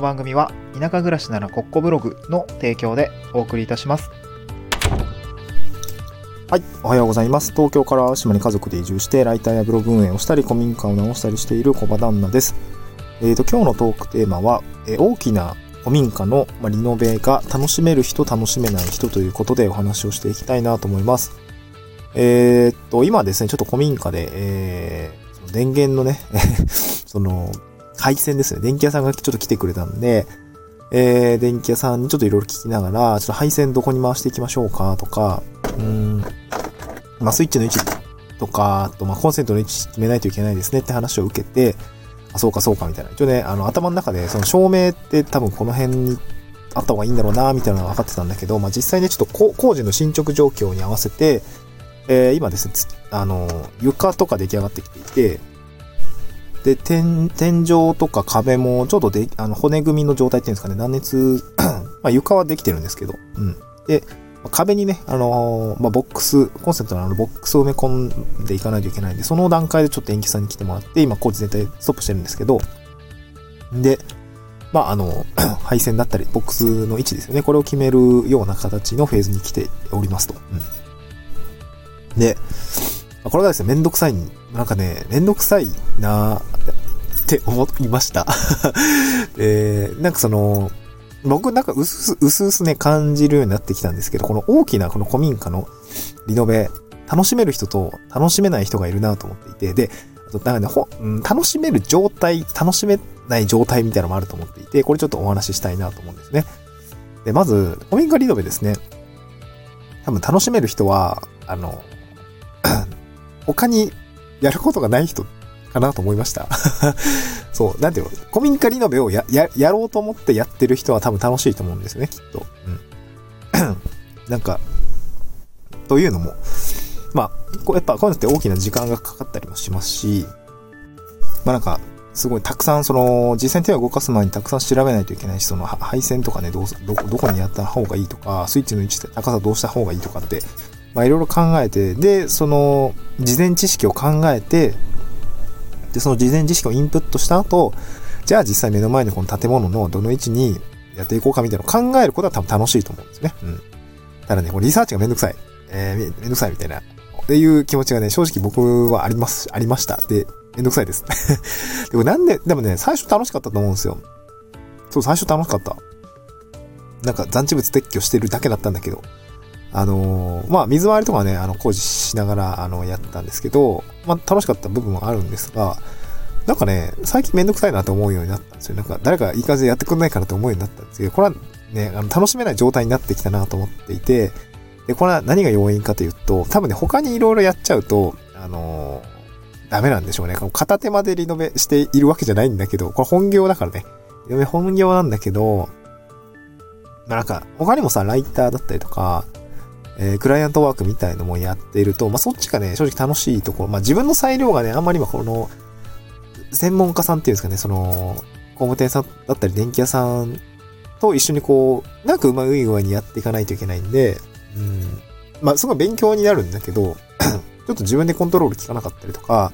の番組は田舎暮らしならコッコブログの提供でお送りいたします。はい、おはようございます。東京から島に家族で移住して、ライターやブログ運営をしたり、古民家を直したりしている小場旦那です。えーと、今日のトークテーマは、えー大きな古民家の、ま、リノベが楽しめる人、楽しめない人ということでお話をしていきたいなと思います。えーっと、今ですね、ちょっと古民家で、えー電源のね、その、配線ですね、電気屋さんがちょっと来てくれたんで、えー、電気屋さんにちょっといろいろ聞きながら、ちょっと配線どこに回していきましょうかとか、うん、まあ、スイッチの位置とか、あと、まあ、コンセントの位置決めないといけないですねって話を受けて、あ、そうかそうかみたいな。一応ね、あの、頭の中で、その照明って多分この辺にあった方がいいんだろうな、みたいなのが分かってたんだけど、まあ、実際ね、ちょっと工事の進捗状況に合わせて、えー今ですね、あの、床とか出来上がってきていて、で、天、天井とか壁もちょっとで、あの、骨組みの状態っていうんですかね、断熱、まあ、床はできてるんですけど、うん。で、壁にね、あのーまあ、ボックス、コンセントのあのボックスを埋め込んでいかないといけないんで、その段階でちょっと延期さんに来てもらって、今工事全体ストップしてるんですけど、で、まあ、あの、配線だったり、ボックスの位置ですよね。これを決めるような形のフェーズに来ておりますと。うん、で、これがですね、めんどくさい、なんかね、めんどくさいなって思いました。で、なんかその、僕なんかうすうすうすね感じるようになってきたんですけど、この大きなこの古民家のリノベ、楽しめる人と楽しめない人がいるなと思っていて、で、あとなんかね、ほうん楽しめる状態、楽しめない状態みたいなのもあると思っていて、これちょっとお話ししたいなと思うんですね。で、まず、古民家リノベですね。多分楽しめる人は、あの、他にやることがない人かなと思いました。そう、なんていうの、古民家リノベをや、や、やろうと思ってやってる人は多分楽しいと思うんですよね、きっと。うん。なんか、というのも、まあ、こうやっぱこういうのって大きな時間がかかったりもしますし、まあなんか、すごいたくさんその、実際に手を動かす前にたくさん調べないといけないし、その配線とかね、どう、どこ、どこにやった方がいいとか、スイッチの位置で高さどうした方がいいとかって、まあいろいろ考えて、で、その、事前知識を考えて、で、その事前知識をインプットした後、じゃあ実際目の前にこの建物のどの位置にやっていこうかみたいなのを考えることは多分楽しいと思うんですね。うん。ただね、これリサーチがめんどくさい。えー、めめんどくさいみたいな。っていう気持ちがね、正直僕はあります、ありました。で、めんどくさいです。でもなんで、でもね、最初楽しかったと思うんですよ。そう、最初楽しかった。なんか残地物撤去してるだけだったんだけど。あのーまあ、水回りとかね、あの、工事しながら、あの、やったんですけど、まあ、楽しかった部分もあるんですが、なんかね、最近めんどくさいなと思うようになったんですよ。なんか、誰かいい感じでやってくんないかなと思うようになったんですけど、これはね、あの楽しめない状態になってきたなと思っていて、で、これは何が要因かというと、多分ね、他にいろいろやっちゃうと、あのーダメなんでしょうね。片手までリノベしているわけじゃないんだけど、これ本業だからね。リノベ本業なんだけど、なんか、他にもさ、ライターだったりとか、えークライアントワークみたいのもやっていると、まあそっちがね、正直楽しいところ、まあ自分の裁量がね、あんまり今この、専門家さんっていうんですかね、その、工務店さんだったり電気屋さんと一緒にこう、なんかうまい具合にやっていかないといけないんで、うん。まあ、すごい勉強になるんだけど、ちょっと自分でコントロール効かなかったりとか、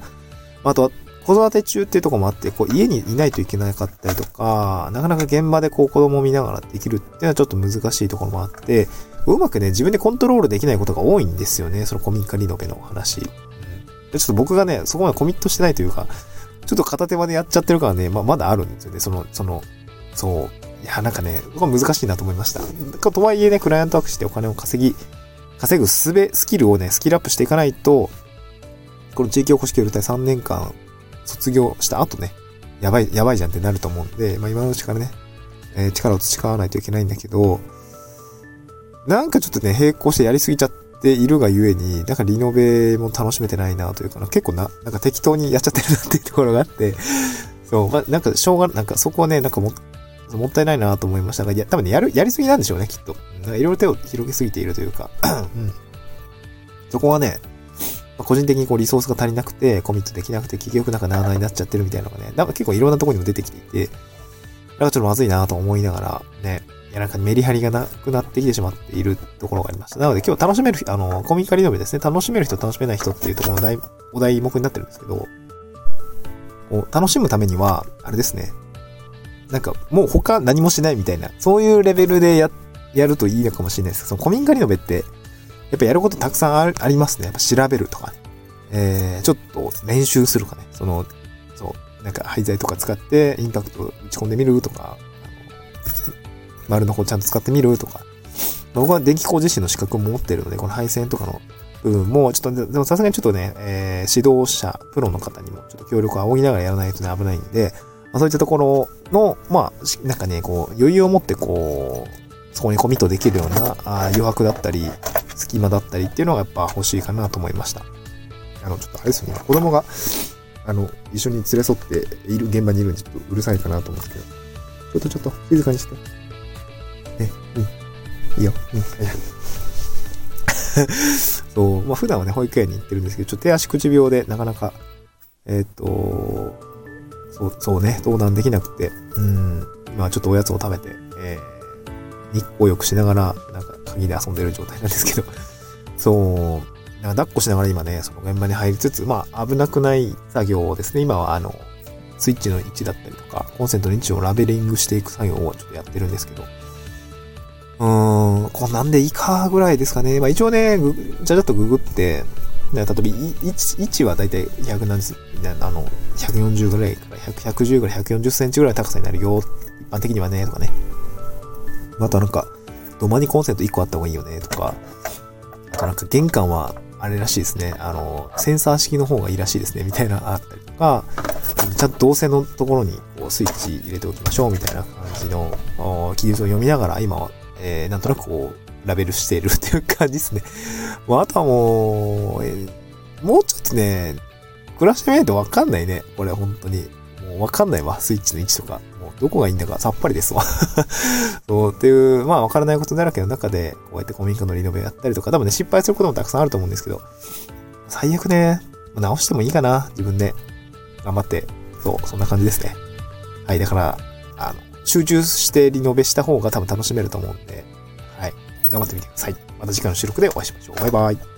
あとは、子育て中っていうとこもあって、こう、家にいないといけなかったりとか、なかなか現場でこう、子供を見ながらできるっていうのはちょっと難しいところもあって、うまくね、自分でコントロールできないことが多いんですよね、その古民家リノベの話。うん、でちょっと僕がね、そこまでコミットしてないというか、ちょっと片手までやっちゃってるからね、まあ、まだあるんですよね、その、その、そう。いや、なんかね、難しいなと思いました。かとはいえね、クライアントワークしてお金を稼ぎ、稼ぐすべ、スキルをね、スキルアップしていかないと、この地域おこし協力隊3年間卒業した後ね、やばい、やばいじゃんってなると思うんで、まあ今のうちからね、えー力を培わないといけないんだけど、なんかちょっとね、並行してやりすぎちゃっているがゆえに、なんかリノベも楽しめてないなというかな、結構な、なんか適当にやっちゃってるなっていうところがあって、そう、まあなんかしょうが、なんかそこはね、なんかも、もったいないなと思いましたが、いや、多分ね、やる、やりすぎなんでしょうね、きっと。なんかいろいろ手を広げすぎているというか、うん。そこはね、ま個人的にこうリソースが足りなくて、コミットできなくて、結局なんかなあなあになっちゃってるみたいなのがね、なんか結構いろんなとこにも出てきていて、なんかちょっとまずいなと思いながら、ね、なんかメリハリがなくなってきてしまっているところがありました。なので今日楽しめる、あの、コミカリノベですね、楽しめる人、楽しめない人っていうところの題、お題目になってるんですけど、こう楽しむためには、あれですね、なんかもう他何もしないみたいな、そういうレベルでや、やるといいのかもしれないですその古民家リノベって、やっぱやることたくさんありますね。やっぱ調べるとか、ねえー、ちょっと練習するかね。その、そう、なんか廃材とか使ってインパクト打ち込んでみるとか、丸の方ちゃんと使ってみるとか。僕は電気工事士の資格も持ってるので、この配線とかの部分も、ちょっと、でもさすがにちょっとね、えー、指導者、プロの方にもちょっと協力を仰ぎながらやらないとね、危ないんで、まあ、そういったところの、まあ、なんかね、こう、余裕を持ってこう、そこにコミットできるようなあ余白だったり、隙間だったりっていうのがやっぱ欲しいかなと思いました。あの、ちょっとあれですよね、子供が、あの、一緒に連れ添っている現場にいるんで、ちょっとうるさいかなと思うんですけど、ちょっとちょっと、静かにして。ね、うん。いいよ。うん。そう、まあ普段はね、保育園に行ってるんですけど、ちょっと手足口病でなかなか、えっ、ー、と、そう、そうね、登壇できなくて、うん、今ちょっとおやつを食べて、えー、日光を良くしながら、なんか鍵で遊んでる状態なんですけど、そう、なんか抱っこしながら今ね、その現場に入りつつ、まあ危なくない作業をですね、今はあの、スイッチの位置だったりとか、コンセントの位置をラベリングしていく作業をちょっとやってるんですけど、うーん、こんなんでいいかぐらいですかね。まあ一応ね、ぐちゃちゃっとググって、例えば位置はだいたい100何、あの、140ぐらいから110ぐらい、140センチぐらい高さになるよ。一般的にはね、とかね。あとなんか、土間にコンセント1個あった方がいいよね、とか。あとなんか玄関は、あれらしいですね。あの、センサー式の方がいいらしいですね、みたいなあったりとか、ちゃんと動線のところにこうスイッチ入れておきましょう、みたいな感じの記述を読みながら、今はえー、なんとなくこう、ラベルしているっていう感じですね。まあ、あとはもう、えー、もうちょっとね、暮らしてみないとわかんないね。これ本当に。もうわかんないわ。スイッチの位置とか。もうどこがいいんだかさっぱりですわ。そう、っていう、まあわからないことだらけの中で、こうやって古民家のリノベやったりとか、多分ね、失敗することもたくさんあると思うんですけど、最悪ね、直してもいいかな。自分で。頑張って。そう、そんな感じですね。はい、だから、集中してリノベした方が多分楽しめると思うんで、はい。頑張ってみてください。また次回の収録でお会いしましょう。バイバイ。